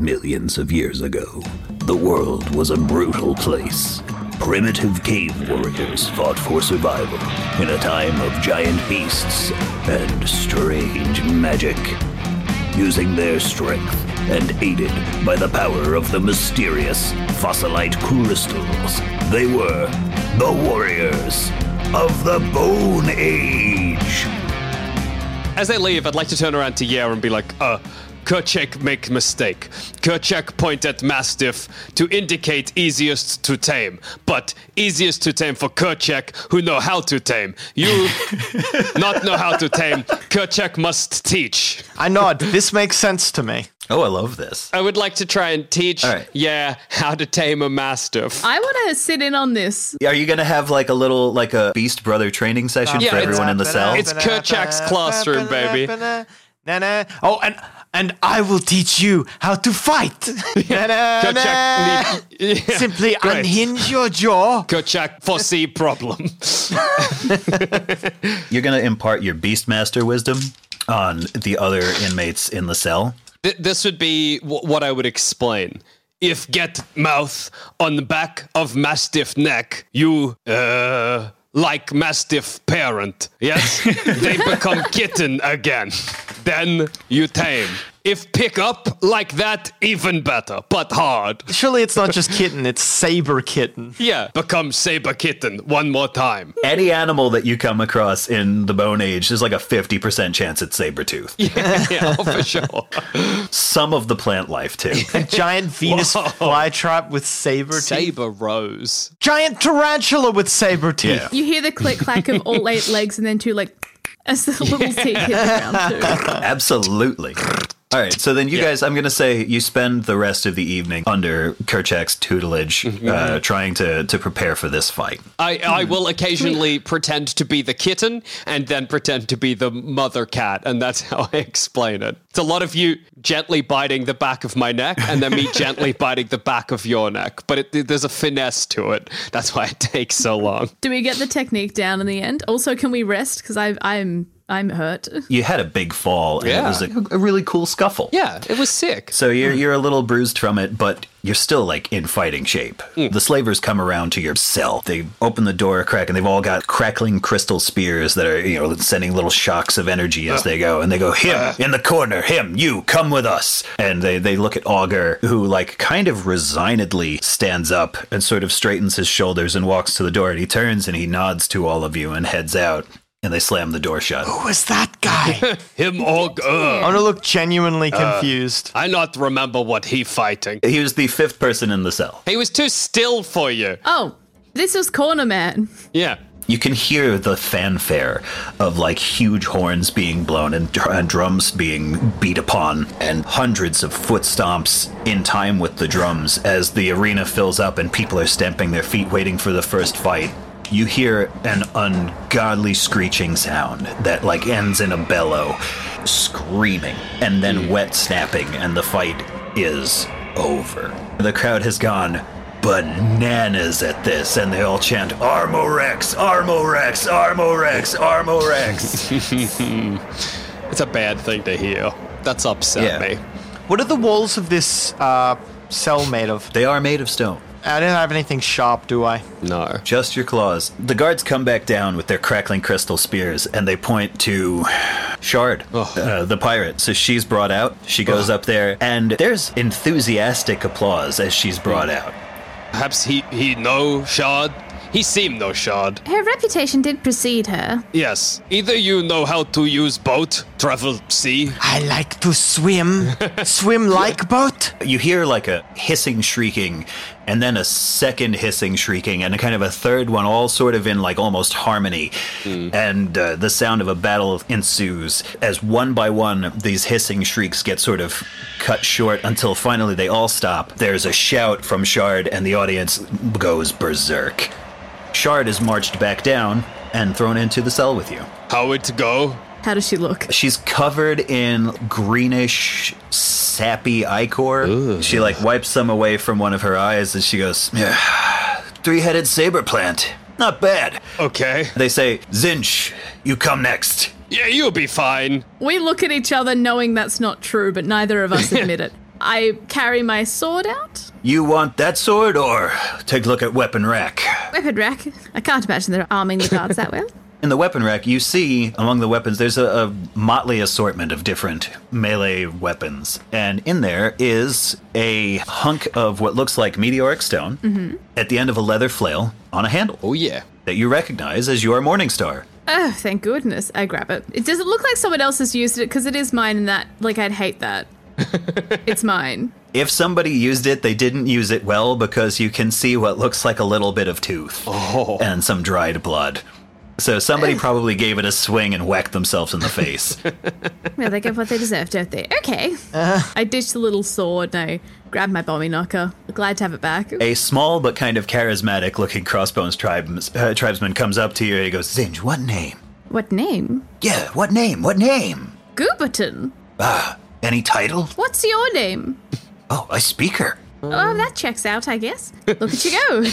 Millions of years ago, the world was a brutal place. Primitive cave warriors fought for survival in a time of giant beasts and strange magic. Using their strength and aided by the power of the mysterious fossilite crystals, they were the warriors of the Bone Age. As they leave, I'd like to turn around to Yer and be like, uh, Kerchak make mistake. Kerchak point at Mastiff to indicate easiest to tame, but easiest to tame for Kerchak who know how to tame. You not know how to tame. Kerchak must teach. I nod. This makes sense to me. Oh, I love this. I would like to try and teach, All right. yeah, how to tame a Mastiff. I want to sit in on this. Are you gonna have like a little like a Beast Brother training session Yeah, for everyone in the cell? It's Kerchak's classroom, baby. Na-na. Oh, and and I will teach you how to fight. Na-na, na. Kerchak need, yeah, Simply great. unhinge your jaw. Kerchak foresee problem. You're gonna impart your Beastmaster wisdom on the other inmates in the cell. Th- this would be w- what I would explain. If get mouth on the back of mastiff neck, you uh like mastiff parent, yes? they become kitten again. Then you tame. If pick up like that, even better, but hard. Surely it's not just kitten, it's saber kitten. Yeah, become saber kitten one more time. Any animal that you come across in the Bone Age, there's like a 50% chance it's saber tooth. yeah, oh, for sure. Some of the plant life, too. A giant Venus Whoa. flytrap with saber teeth. Saber rose. Giant tarantula with saber teeth. Yeah. You hear the click clack of all eight legs and then two like as the little teeth hit the ground too. Absolutely. All right, so then you guys, I'm going to say you spend the rest of the evening under Kerchak's tutelage, uh, trying to, to prepare for this fight. I, I will occasionally pretend to be the kitten and then pretend to be the mother cat, and that's how I explain it. It's a lot of you gently biting the back of my neck and then me gently biting the back of your neck, but it, there's a finesse to it. That's why it takes so long. Do we get the technique down in the end? Also, can we rest? Because I'm I'm hurt. You had a big fall, and it was a, a really cool scuffle. Yeah, it was sick. So you're you're a little bruised from it, but you're still like in fighting shape. Mm. The slavers come around to your cell. They open the door a crack, and they've all got crackling crystal spears that are you know sending little shocks of energy as uh. they go. And they go, "Him uh. in the corner, him, you come with us." And they they look at Augur, who like kind of resignedly stands up and sort of straightens his shoulders and walks to the door. And he turns and he nods to all of you and heads out. And they slam the door shut. Who was that guy? Him or I want to look genuinely uh, confused. I not remember what he fighting. He was the fifth person in the cell. He was too still for you. Oh, this is Corner Man. Yeah. You can hear the fanfare of like huge horns being blown and, dr- and drums being beat upon, and hundreds of foot stomps in time with the drums as the arena fills up and people are stamping their feet waiting for the first fight. You hear an ungodly screeching sound that like ends in a bellow, screaming, and then wet snapping, and the fight is over. The crowd has gone bananas at this, and they all chant Armorex, Armorex, Armorex, Armorex. It's a bad thing to hear. That's upset Yeah. me. What are the walls of this uh, cell made of? they are made of stone. I didn't have anything sharp, do I? No. Just your claws. The guards come back down with their crackling crystal spears, and they point to Shard, uh, the pirate. So she's brought out. She goes up there, and there's enthusiastic applause as she's brought out. Perhaps he he know Shard. He seemed no Shard. Her reputation did precede her. Yes. Either you know how to use boat, travel sea. I like to swim. swim like boat. You hear like a hissing shrieking, and then a second hissing shrieking, and a kind of a third one, all sort of in like almost harmony. And uh, the sound of a battle ensues as one by one these hissing shrieks get sort of cut short until finally they all stop. There's a shout from Shard, and the audience goes berserk. Shard is marched back down and thrown into the cell with you. How it go? How does she look? She's covered in greenish, sappy ichor. She like wipes some away from one of her eyes and she goes, yeah, three-headed saber plant. Not bad. Okay. They say, Zinch, you come next. Yeah, you'll be fine. We look at each other knowing that's not true, but neither of us admit it. I carry my sword out. You want that sword or take a look at weapon rack? Weapon rack. I can't imagine they're arming the guards that well. In the weapon rack, you see among the weapons, there's a, a motley assortment of different melee weapons. And in there is a hunk of what looks like meteoric stone mm-hmm. at the end of a leather flail on a handle Oh yeah. that you recognize as your Morningstar. Oh, thank goodness. I grab it. It doesn't look like someone else has used it because it is mine and that, like, I'd hate that. It's mine. If somebody used it, they didn't use it well because you can see what looks like a little bit of tooth and some dried blood. So somebody probably gave it a swing and whacked themselves in the face. yeah, they get what they deserve, don't they? Okay. I ditch the little sword and I grab my bomby knocker. Glad to have it back. a small but kind of charismatic looking crossbones tribes, uh, tribesman comes up to you and he goes, Zinj, what name? What name? Yeah, what name? What name? Gooberton. Ah, any title? What's your name? Oh, a speaker. Oh, that checks out, I guess. Look at you go.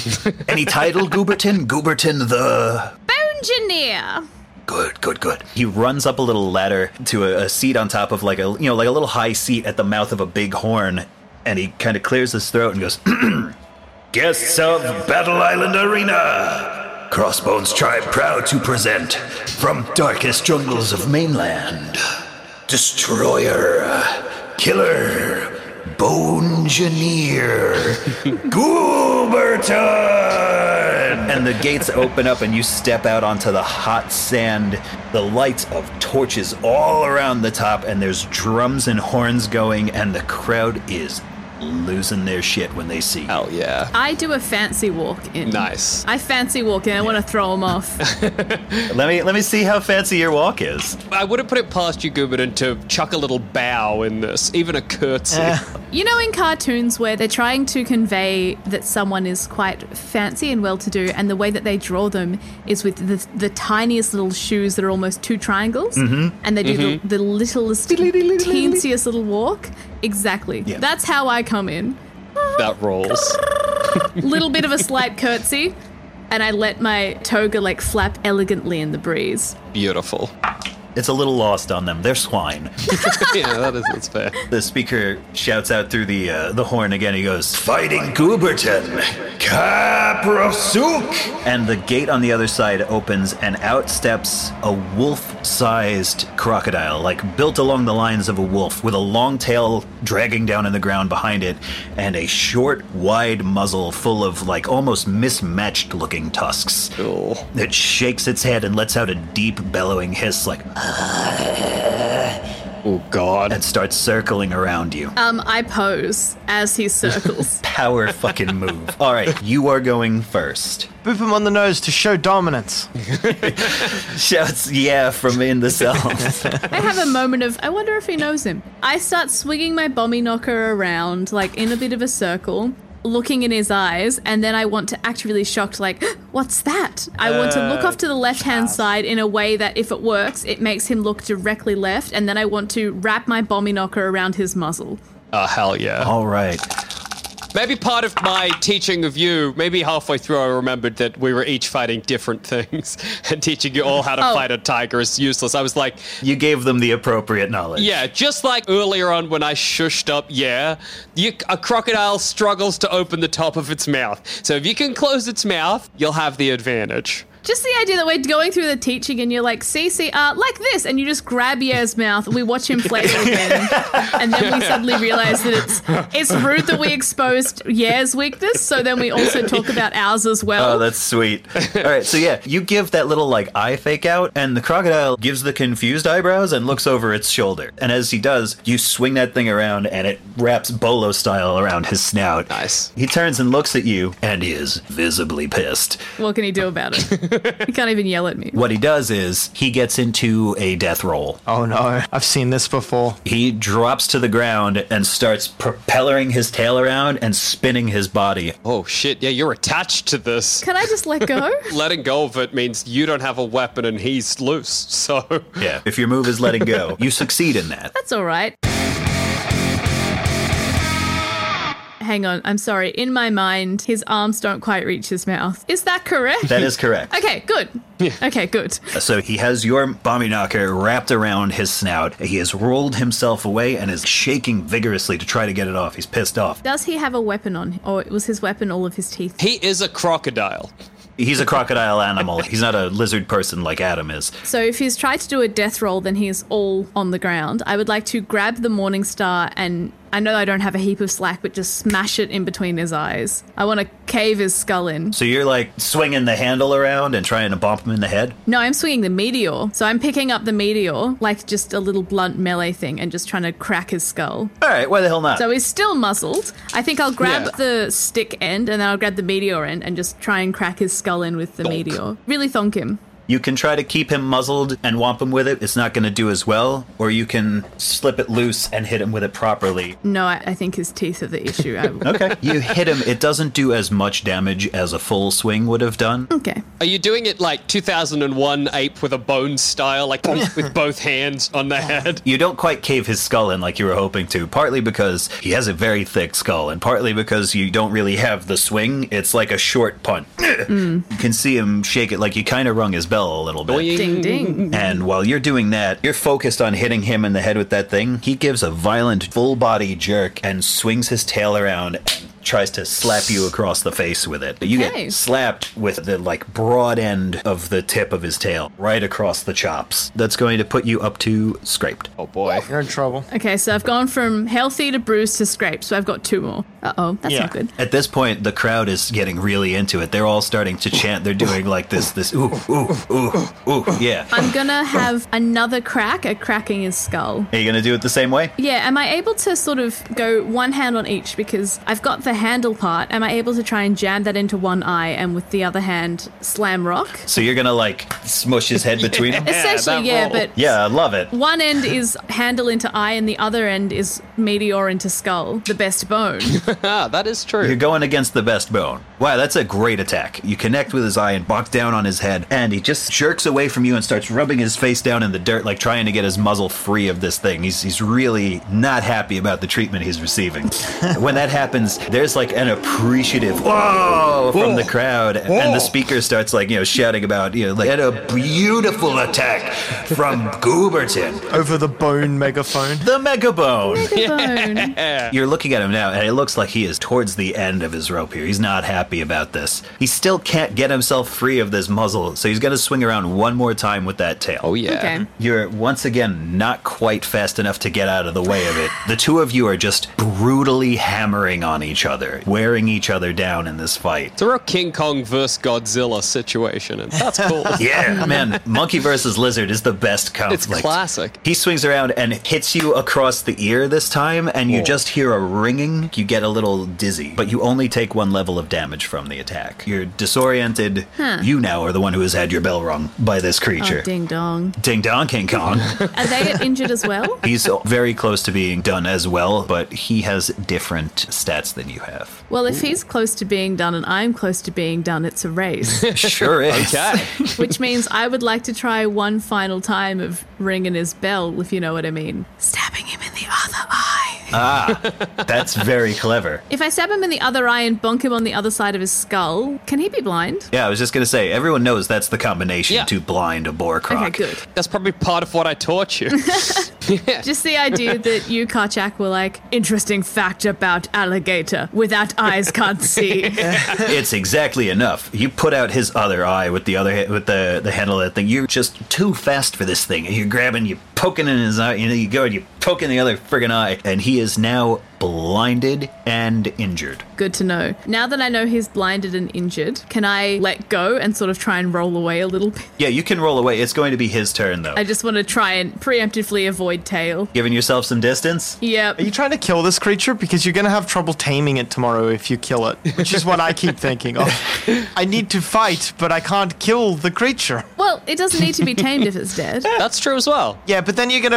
Any title, Gooberton? Gooberton the. Engineer. Good, good, good. He runs up a little ladder to a, a seat on top of like a you know like a little high seat at the mouth of a big horn, and he kind of clears his throat and goes, "Guests of Battle Island Arena, Crossbones Tribe proud to present from darkest jungles of mainland, Destroyer, Killer, Bone Engineer, Gooberton. And the gates open up, and you step out onto the hot sand. The lights of torches all around the top, and there's drums and horns going, and the crowd is losing their shit when they see you. Hell yeah. I do a fancy walk in. Nice. I fancy walk in. I want to throw them off. Let me let me see how fancy your walk is. I wouldn't put it past you, Gooberton, to chuck a little bow in this, even a curtsy. Eh. You know, in cartoons where they're trying to convey that someone is quite fancy and well to do, and the way that they draw them is with the, the tiniest little shoes that are almost two triangles, mm-hmm. and they do the, mm-hmm. the littlest, teensiest little walk. Exactly. Yeah. That's how I come in. That rolls. Little bit of a slight curtsy, and I let my toga like flap elegantly in the breeze. Beautiful. It's a little lost on them. They're swine. yeah, that is that's fair. The speaker shouts out through the uh, the horn again. He goes, "Fighting Gooberton, Kaprosuchus!" And the gate on the other side opens, and out steps a wolf-sized crocodile, like built along the lines of a wolf, with a long tail dragging down in the ground behind it, and a short, wide muzzle full of like almost mismatched-looking tusks. Oh. It shakes its head and lets out a deep, bellowing hiss, like, Oh god. and starts circling around you. Um, I pose as he circles. power fucking move. All right, you are going first. Boop him on the nose to show dominance. Shouts, yeah, from in the cell. I have a moment of, I wonder if he knows him. I start swinging my bomby knocker around, like in a bit of a circle, looking in his eyes, and then I want to act really shocked, like, what's that? I want to look uh, off to the left hand side in a way that, if it works, it makes him look directly left, and then I want to wrap my bomby knocker around his muzzle. Oh, hell yeah. All right. Maybe part of my teaching of you, maybe halfway through, I remembered that we were each fighting different things, and teaching you all how to Oh. fight a tiger is useless. I was like, You gave them the appropriate knowledge. yeah, just like earlier on when I shushed up, yeah, you, a crocodile struggles to open the top of its mouth. So if you can close its mouth, you'll have the advantage. Just the idea that we're going through the teaching and you're like, CC, uh, like this, and you just grab Yer's mouth, we watch him flail again, and then we suddenly realize that it's it's rude that we exposed Yer's weakness, so then we also talk about ours as well. Oh, that's sweet. All right, so yeah, you give that little like eye fake out, and the crocodile gives the confused eyebrows and looks over its shoulder. And as he does, you swing that thing around, and it wraps bolo style around his snout. Nice. He turns and looks at you, and he is visibly pissed. what can he do about it? he can't even yell at me. What he does is he gets into a death roll. Oh no, I've seen this before. He drops to the ground and starts propelling his tail around and spinning his body. Oh shit, yeah, you're attached to this. Can I just let go? Letting go of it means you don't have a weapon and he's loose. So Yeah. If your move is letting go, you succeed in that. That's all right. Hang on, I'm sorry. In my mind, his arms don't quite reach his mouth. Is that correct? That is correct. Okay, good. Okay, good. So he has your bomby knocker wrapped around his snout. He has rolled himself away and is shaking vigorously to try to get it off. He's pissed off. Does he have a weapon on him? Or was his weapon all of his teeth? he is a crocodile. He's a crocodile animal. He's not a lizard person like Adam is. So if he's tried to do a death roll, then he's all on the ground. I would like to grab the Morning Star and I know I don't have a heap of slack, but just smash it in between his eyes. I want to cave his skull in. So you're like swinging the handle around and trying to bump him in the head? No, I'm swinging the meteor. So I'm picking up the meteor, like just a little blunt melee thing, and just trying to crack his skull. All right, why the hell not? So he's still muzzled. I think I'll grab Yeah. the stick end and then I'll grab the meteor end and just try and crack his skull in with the meteor. Really thonk him. You can try to keep him muzzled and whomp him with it. It's not going to do as well. Or you can slip it loose and hit him with it properly. No, I, I think his teeth are the issue. I, Okay. you hit him. It doesn't do as much damage as a full swing would have done. okay. Are you doing it like 2001 ape with a bone style, like with both hands on the head? You don't quite cave his skull in like you were hoping to, partly because he has a very thick skull, and partly because you don't really have the swing. It's like a short punt. Mm. You can see him shake it like you kind of rung his bell a little bit. Ding ding. And while you're doing that, you're focused on hitting him in the head with that thing. He gives a violent full body jerk and swings his tail around and tries to slap you across the face with it. You Okay. get slapped with the like broad end of the tip of his tail right across the chops. That's going to put you up to scraped. Oh boy. You're in trouble. Okay, so I've gone from healthy to bruised to scrape, so I've got two more. Uh oh, that's Yeah. not good. At this point, the crowd is getting really into it. They're all starting to chant. They're doing like this, this, ooh, ooh, ooh, ooh, yeah. I'm gonna have another crack at cracking his skull. Are you going to do it the same way? Yeah, am I able to sort of go one hand on each because I've got the handle part? Am I able to try and jam that into one eye and with the other hand slam rock? So you're going to like smush his head between them? Essentially, that yeah, roll. but Yeah, I love it. one end is handle into eye and the other end is meteor into skull, the best bone. That is true. You're going against the best bone. Wow, that's a great attack. You connect with his eye and buck down on his head, and he just jerks away from you and starts rubbing his face down in the dirt, like trying to get his muzzle free of this thing. He's, he's really not happy about the treatment he's receiving. when that happens, there's like an appreciative whoa from the crowd, and the speaker starts like, you know, shouting about, you know, like, and a beautiful attack from Gooberton, Over the bone megaphone. the Megabone. bone. You're looking at him now, and it looks like he is towards the end of his rope here. He's not happy about this. He still can't get himself free of this muzzle, so he's going to swing around one more time with that tail. oh yeah. Okay. You're once again not quite fast enough to get out of the way of it. The two of you are just brutally hammering on each other, wearing each other down in this fight. It's a real King Kong versus Godzilla situation, and that's cool. Yeah, man, monkey versus lizard is the best conflict. It's classic. He swings around and hits you across the ear this time, and you Oh. just hear a ringing. You get a little dizzy, but you only take one level of damage from the attack. You're disoriented. You now are the one who has had your bell rung by this oh, creature. Oh, ding dong. Ding dong, King Kong. Are they injured as well? He's very close to being done as well, but he has different stats than you have. Well, if he's close to being done and I'm close to being done, it's a race. Sure is. Okay. Which means I would like to try one final time of ringing his bell, if you know what I mean. Stabbing him in the other eye. Ah, that's very clever. If I stab him in the other eye and bonk him on the other side of his skull, can he be blind? Yeah, I was just gonna say, everyone knows that's the combination Yeah. to blind a boar croc. Okay, good. That's probably part of what I taught you. Just the idea that you, Kerchak, were like, interesting fact about alligator. Without eyes, can't see. it's exactly enough. You put out his other eye with the other with the the handle of that thing. You're just too fast for this thing. You're grabbing, you poking in his eye. You know, you go and you poke in the other friggin' eye, and he is now blinded and injured. Good to know. Now that I know he's blinded and injured, can I let go and sort of try and roll away a little bit? Yeah, you can roll away. It's going to be his turn though. I just want to try and preemptively avoid tail. Giving yourself some distance. Yep. Are you trying to kill this creature? Because you're going to have trouble taming it tomorrow if you kill it, which is what I keep thinking of. I need to fight, but I can't kill the creature. Well, it doesn't need to be tamed if it's dead. That's true as well. Yeah, but then you're going to.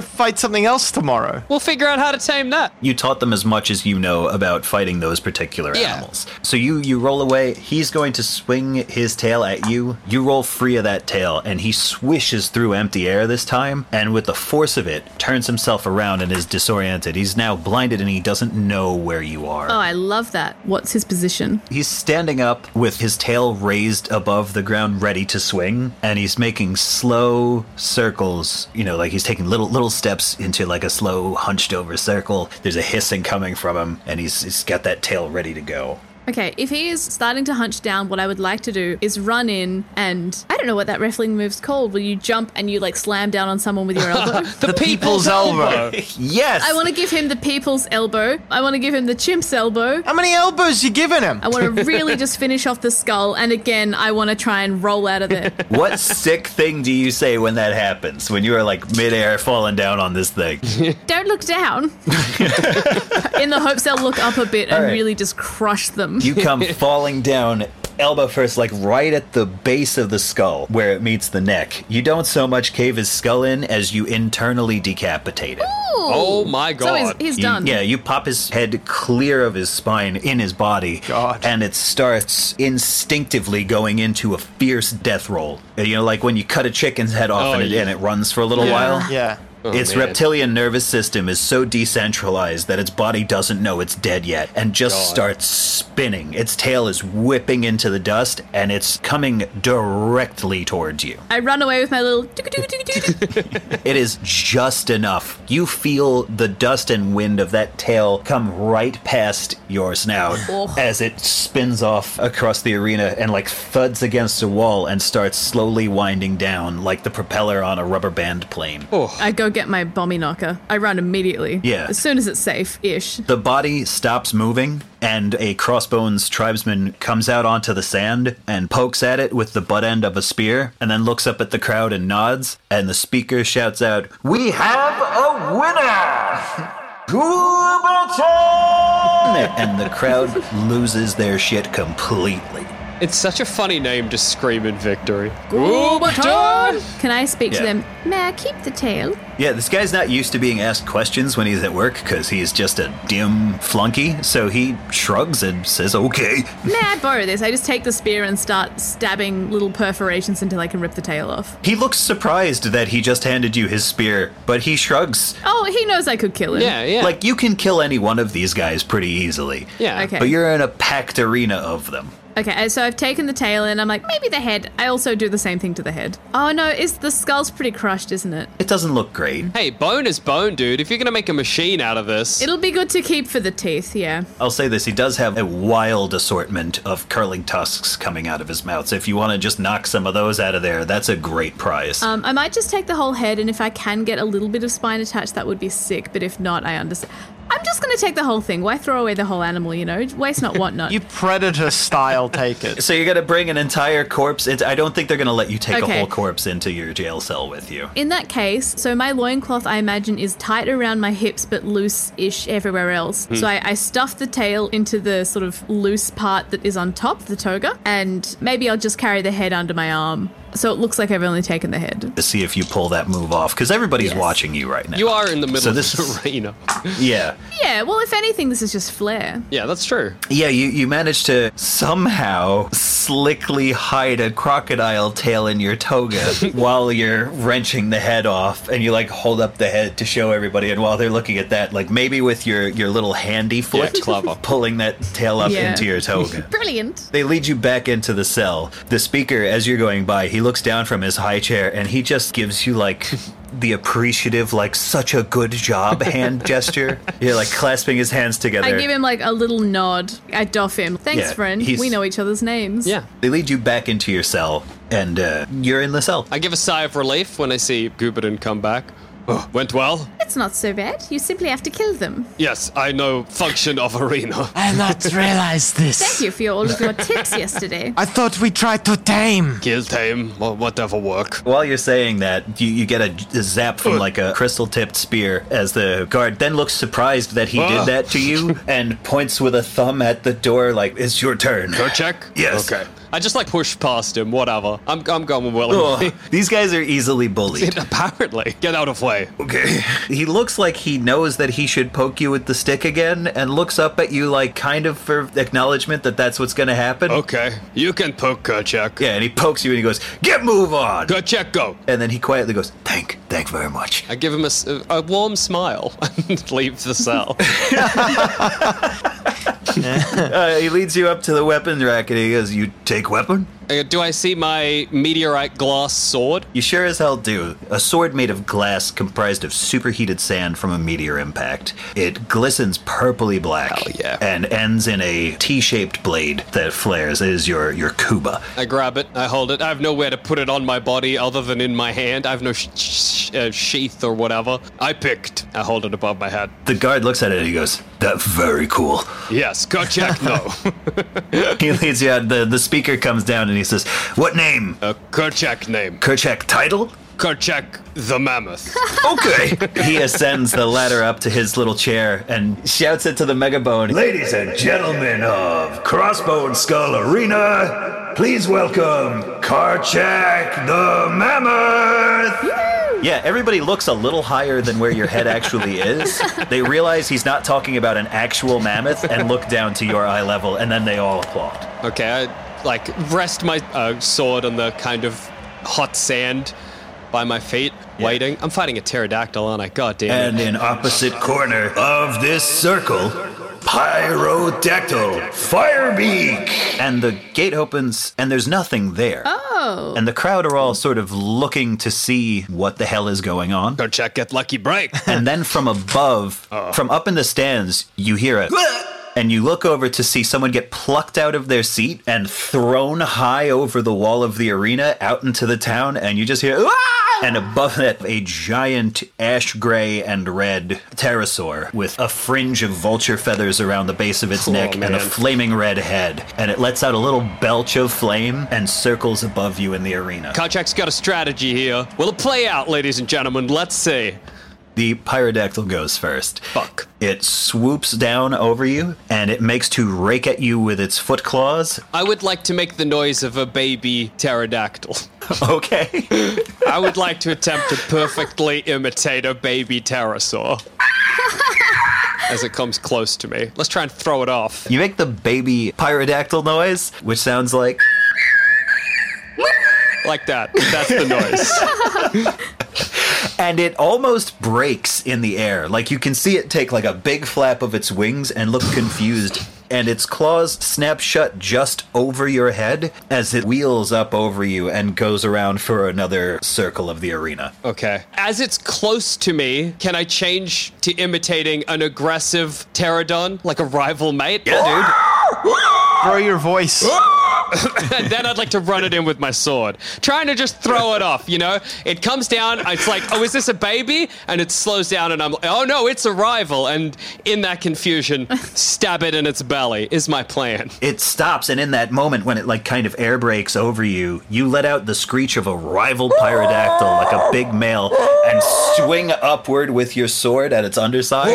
Fight something else tomorrow. We'll figure out how to tame that. You taught them as much as you know about fighting those particular Yeah. animals. So you you roll away. He's going to swing his tail at you. You roll free of that tail, and he swishes through empty air this time. And with the force of it, turns himself around and is disoriented. He's now blinded, and he doesn't know where you are. Oh, I love that. What's his position? He's standing up with his tail raised above the ground, ready to swing, and he's making slow circles. You know, like he's taking little little steps into like a slow, hunched over circle. There's a hissing coming from him, and he's, he's got that tail ready to go. Okay, if he is starting to hunch down, what I would like to do is run in and I don't know what that wrestling move's called. Where you jump and you like slam down on someone with your elbow. The, people's, elbow. Yes. I want to give him the people's elbow. I want to give him the chimp's elbow. How many elbows you giving him? I want to really just finish off the skull. And again, I want to try and roll out of there. what sick thing do you say when that happens? When you are like midair falling down on this thing? Don't look down. in the hopes they'll look up a bit and All right. really just crush them. You come falling down elbow first, like right at the base of the skull where it meets the neck. You don't so much cave his skull in as you internally decapitate it. Oh my god. So he's, god. he's You- done. yeah, you pop his head clear of his spine in his body, God. and it starts instinctively going into a fierce death roll. You know, like when you cut a chicken's head off Oh, and, it, yeah. and it runs for a little while. Yeah. Oh, its man. reptilian nervous system is so decentralized that its body doesn't know it's dead yet and just God. starts spinning. Its tail is whipping into the dust and it's coming directly towards you. I run away with my little. It is just enough. You feel the dust and wind of that tail come right past your snout Oh. as it spins off across the arena and like thuds against a wall and starts slowly winding down like the propeller on a rubber band plane. Oh. I go get my bomby knocker. I run immediately. Yeah. As soon as it's safe ish. The body stops moving, and a crossbones tribesman comes out onto the sand and pokes at it with the butt end of a spear, and then looks up at the crowd and nods, and the speaker shouts out, We have a winner! Gooberton! And the crowd loses their shit completely. It's such a funny name to scream in victory. Can I speak to them? May I keep the tail? Yeah, this guy's not used to being asked questions when he's at work because he's just a dim flunky. So he shrugs and says, "Okay." nah, I borrow this? I just take the spear and start stabbing little perforations until I can rip the tail off. He looks surprised that he just handed you his spear, but he shrugs. Oh, he knows I could kill him. Yeah, yeah. Like you can kill any one of these guys pretty easily. yeah. Okay. But you're in a packed arena of them. Okay, so I've taken the tail and I'm like, maybe the head. I also do the same thing to the head. Oh no, is the skull's pretty crushed, isn't it? It doesn't look great. Hey, bone is bone, dude. If you're gonna make a machine out of this, It'll be good to keep for the teeth, yeah. I'll say this, he does have a wild assortment of curling tusks coming out of his mouth. So if you want to just knock some of those out of there, that's a great prize. Um, I might just take the whole head, and if I can get a little bit of spine attached, that would be sick. But if not, I understand. I'm just gonna take the whole thing. Why throw away the whole animal? You know, waste not, want not. You predator style take it. so you're gonna bring an entire corpse into I don't think they're gonna let you take Okay. a whole corpse into your jail cell with you. In that case, so my loincloth, I imagine, is tight around my hips but loose ish everywhere else. Hmm. So I, I stuff the tail into the sort of loose part that is on top, the toga, and maybe I'll just carry the head under my arm. So it looks like I've only taken the head. To see if you pull that move off, because everybody's Yes. watching you right now. you are in the middle So of this this arena. Yeah. Yeah, well, if anything, this is just flair. yeah, that's true. Yeah, you, you managed to somehow slickly hide a crocodile tail in your toga while you're wrenching the head off and you like hold up the head to show everybody and while they're looking at that, like maybe with your, your little handy foot Yeah, clever. pulling that tail up Yeah. into your toga. Brilliant. They lead you back into the cell. The speaker, as you're going by, he looks down from his high chair and he just gives you like the appreciative, like such a good job hand gesture. Yeah, like clasping his hands together. I give him like a little nod. I doff him. Thanks, Yeah, friend. We know each other's names. Yeah. They lead you back into your cell, and uh, you're in the cell. I give a sigh of relief when I see Gooberton come back. Oh, went well? It's not so bad. You simply have to kill them. Yes, I know function of arena. I had not realized this. Thank you for all of your tips yesterday. I thought we tried to tame. Kill tame, or whatever work. While you're saying that, you, you get a, a zap from like a crystal tipped spear as the guard then looks surprised that he Ah. did that to you and points with a thumb at the door, like, it's your turn. Go check? Yes. Okay. I just like push past him, whatever. I'm, I'm going willingly. these guys are easily bullied. Apparently. Get out of way. Okay. He looks like he knows that he should poke you with the stick again and looks up at you like kind of for acknowledgement that that's what's going to happen. Okay. You can poke Kerchak. Yeah, and he pokes you and he goes, "Get move on." Kerchak, go. And then he quietly goes, "Thank, thank very much." I give him a, a warm smile and leave the cell. Uh, he leads you up to the weapons rack and he goes, "You take weapon?" Uh, Do I see my meteorite glass sword? You sure as hell do. A sword made of glass comprised of superheated sand from a meteor impact. It glistens purpley black Hell yeah. and ends in a T-shaped blade that flares. It is your your kuba. I grab it, I hold it. I have nowhere to put it on my body other than in my hand. I have no sh- sh- uh, sheath or whatever. I picked. I hold it above my head. The guard looks at it and he goes, "That's very cool." Yes, go check no. He leads you out. The, the speaker comes down and he says, What name? A Kerchak name. Kerchak title? Kerchak the Mammoth. Okay. he ascends the ladder up to his little chair and shouts it to the megabone. Ladies and gentlemen of Crossbone Skull Arena, please welcome Kerchak the Mammoth. Yeah, everybody looks a little higher than where your head actually is. They realize he's not talking about an actual mammoth and look down to your eye level, and then they all applaud. Okay, I like rest my uh, sword on the kind of hot sand by my feet, waiting. I'm fighting a pterodactyl, aren't I? God damn it. And in opposite corner of this circle, Pyrodactyl Firebeak. And the gate opens, and there's nothing there. Oh. And the crowd are all sort of looking to see what the hell is going on. Kerchak, get lucky break. And then from above, from up in the stands, you hear it. And you look over to see someone get plucked out of their seat and thrown high over the wall of the arena out into the town, and you just hear, "Ah!" and above that, a giant ash gray and red pterosaur with a fringe of vulture feathers around the base of its Oh, neck and a flaming red head. And it lets out a little belch of flame and circles above you in the arena. Kerchak's got a strategy here. Will it play out, ladies and gentlemen? Let's see. The Pyrodactyl goes first. Fuck. It swoops down over you and it makes to rake at you with its foot claws. I would like to make the noise of a baby pterodactyl. Okay. I would like to attempt to perfectly imitate a baby pterosaur. As it comes close to me. Let's try and throw it off. you make the baby Pyrodactyl noise, which sounds like. Like that. That's the noise. And it almost brakes in the air. Like you can see it take like a big flap of its wings and look confused. And its claws snap shut just over your head as it wheels up over you and goes around for another circle of the arena. Okay. As it's close to me, can I change to imitating an aggressive pterodon, like a rival mate? Yeah, dude. Throw your voice. and then I'd like to run it in with my sword, trying to just throw it off. You know, it comes down. It's like, oh, is this a baby? And it slows down, and I'm like, oh no, it's a rival. And in that confusion, stab it in its belly is my plan. It stops, and in that moment when it like kind of air brakes over you, you let out the screech of a rival pyrodactyl like a big male and swing upward with your sword at its underside.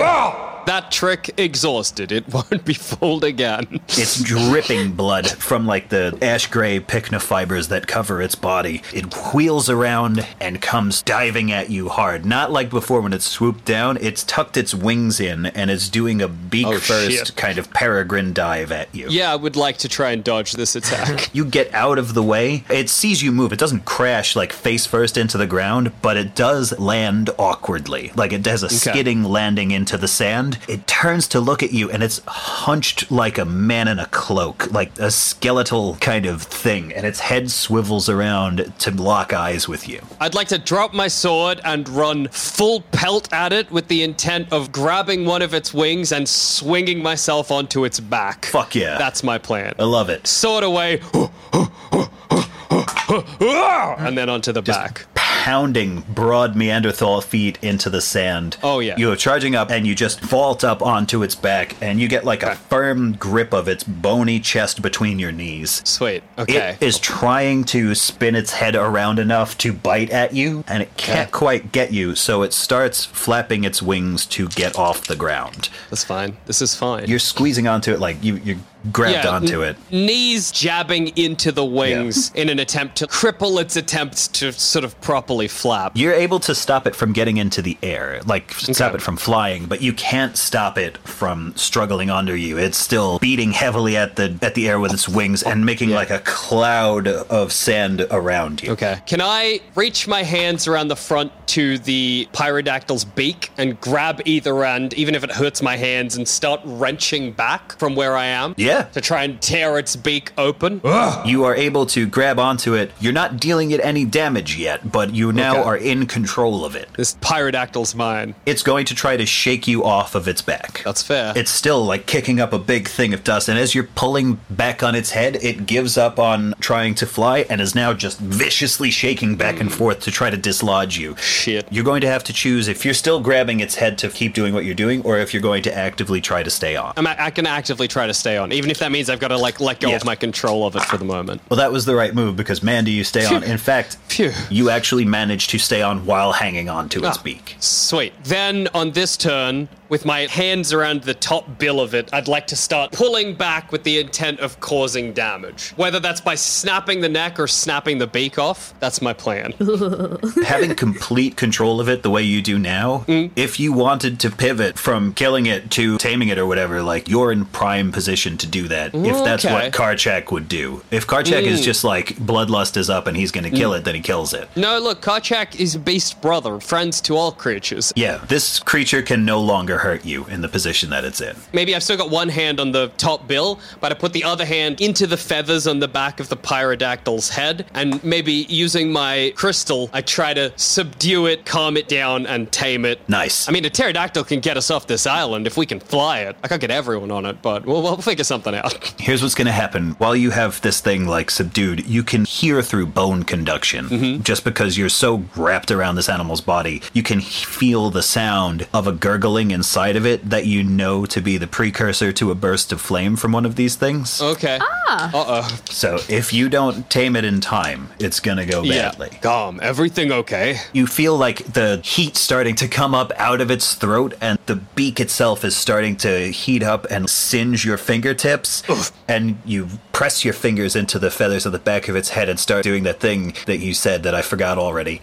That trick exhausted. It won't be fooled again. It's dripping blood from like the ash gray pycnofibers that cover its body. It wheels around and comes diving at you hard. Not like before when it swooped down, it's tucked its wings in and it's doing a beak Oh, first shit. kind of peregrine dive at you. Yeah, I would like to try and dodge this attack. You get out of the way. It sees you move. It doesn't crash like face first into the ground, but it does land awkwardly. Like it has a skidding landing into the sand. It turns to look at you and it's hunched like a man in a cloak, like a skeletal kind of thing, and its head swivels around to lock eyes with you. I'd like to drop my sword and run full pelt at it with the intent of grabbing one of its wings and swinging myself onto its back. Fuck yeah. That's my plan. I love it. Sword away. and then onto the back. Pounding broad Neanderthal feet into the sand. Oh, yeah. You're charging up and you just vault up onto its back and you get like a firm grip of its bony chest between your knees. Sweet. Okay. It is trying to spin its head around enough to bite at you, and it can't quite get you, so it starts flapping its wings to get off the ground. That's fine. This is fine. You're squeezing onto it like you, you're grabbed Yeah, onto it. Knees jabbing into the wings in an attempt to cripple its attempts to sort of properly flap. You're able to stop it from getting into the air, like stop it from flying, but you can't stop it from struggling under you. It's still beating heavily at the at the air with its wings and making like a cloud of sand around you. Okay. Can I reach my hands around the front to the pyrodactyl's beak and grab either end, even if it hurts my hands, and start wrenching back from where I am? Yeah. To try and tear its beak open? You are able to grab onto it. You're not dealing it any damage yet, but you now Okay. are in control of it. This pyrodactyl's mine. It's going to try to shake you off of its back. That's fair. It's still like kicking up a big thing of dust, and as you're pulling back on its head, it gives up on trying to fly and is now just viciously shaking back and hmm. forth to try to dislodge you. Shit. You're going to have to choose if you're still grabbing its head to keep doing what you're doing, or if you're going to actively try to stay on. I'm, I can actively try to stay on, even if that means I've got to like let go Yeah. of my control of it for the moment. Well, that was the right move because man, do you stay on. In fact, Phew. you actually managed to stay on while hanging on to its Ah. beak. Sweet. Then on this turn, with my hands around the top bill of it, I'd like to start pulling back with the intent of causing damage. Whether that's by snapping the neck or snapping the beak off, that's my plan. having complete control of it the way you do now, Mm. if you wanted to pivot from killing it to taming it or whatever, like you're in prime position to do that. If that's Okay. what Kerchak would do. If Kerchak is just like bloodlust is up and he's going to kill it, then he kills it. no, look, Kerchak is a beast brother, friends to all creatures. Yeah, this creature can no longer hurt you in the position that it's in. Maybe I've still got one hand on the top bill, but I put the other hand into the feathers on the back of the pyrodactyl's head, and maybe using my crystal, I try to subdue it, calm it down, and tame it. Nice. I mean, a pterodactyl can get us off this island if we can fly it. I can't get everyone on it, but we'll, we'll figure something out. Here's what's going to happen. While you have this thing like subdued, you can hear through bone conduction. Mm-hmm. Just because you're so wrapped around this animal's body, you can feel the sound of a gurgling and inside of it that you know to be the precursor to a burst of flame from one of these things. Okay. Ah. Uh oh. So if you don't tame it in time, it's gonna go badly. Yeah. Calm. Everything okay? You feel like the heat starting to come up out of its throat, and the beak itself is starting to heat up and singe your fingertips. And you press your fingers into the feathers of the back of its head and start doing that thing that you said that I forgot already.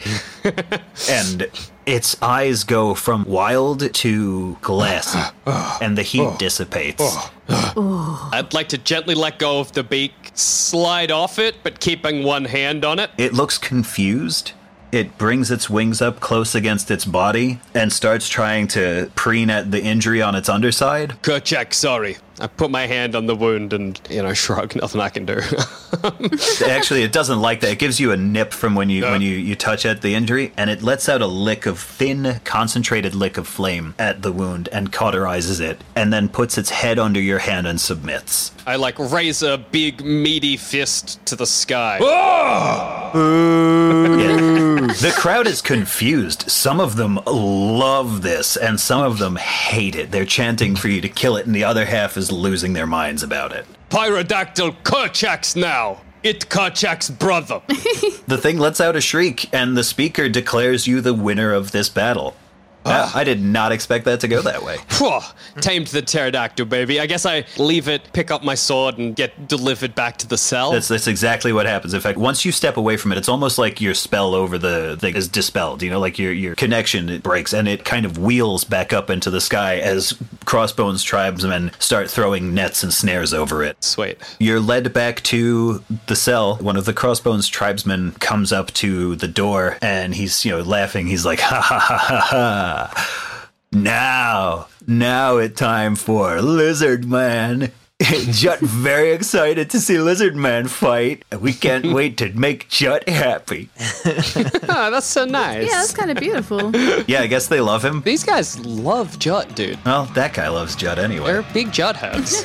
and its eyes go from wild to glassy, and the heat oh. dissipates. Oh. I'd like to gently let go of the beak, slide off it, but keeping one hand on it. It looks confused. It brings its wings up close against its body and starts trying to preen at the injury on its underside. Kerchak, sorry. I put my hand on the wound and, you know, shrug. Nothing I can do. Actually, it doesn't like that. It gives you a nip from when you when you, you touch at the injury, and it lets out a lick of thin, concentrated lick of flame at the wound and cauterizes it, and then puts its head under your hand and submits. I like raise a big meaty fist to the sky. Ah! Yeah. The crowd is confused. Some of them love this, and some of them hate it. They're chanting for you to kill it, and the other half is losing their minds about it. Pyrodactyl Kerchak's now. It Kerchak's brother. The thing lets out a shriek, and the speaker declares you the winner of this battle. Uh, I did not expect that to go that way. Tamed the pterodactyl, baby. I guess I leave it, pick up my sword, and get delivered back to the cell. That's, that's exactly what happens. In fact, once you step away from it, it's almost like your spell over the thing is dispelled. You know, like your, your connection it breaks and it kind of wheels back up into the sky as Crossbones tribesmen start throwing nets and snares over it. Sweet. You're led back to the cell. One of the Crossbones tribesmen comes up to the door and he's, you know, laughing. He's like, ha ha ha ha ha. Now, now it's time for Lizard Man. Jut very excited to see Lizard Man fight. We can't wait to make Jut happy. Ah, that's so nice. Yeah, that's kind of beautiful. Yeah, I guess they love him. These guys love Jut, dude. Well, that guy loves Jut anyway. They're big Jut heads.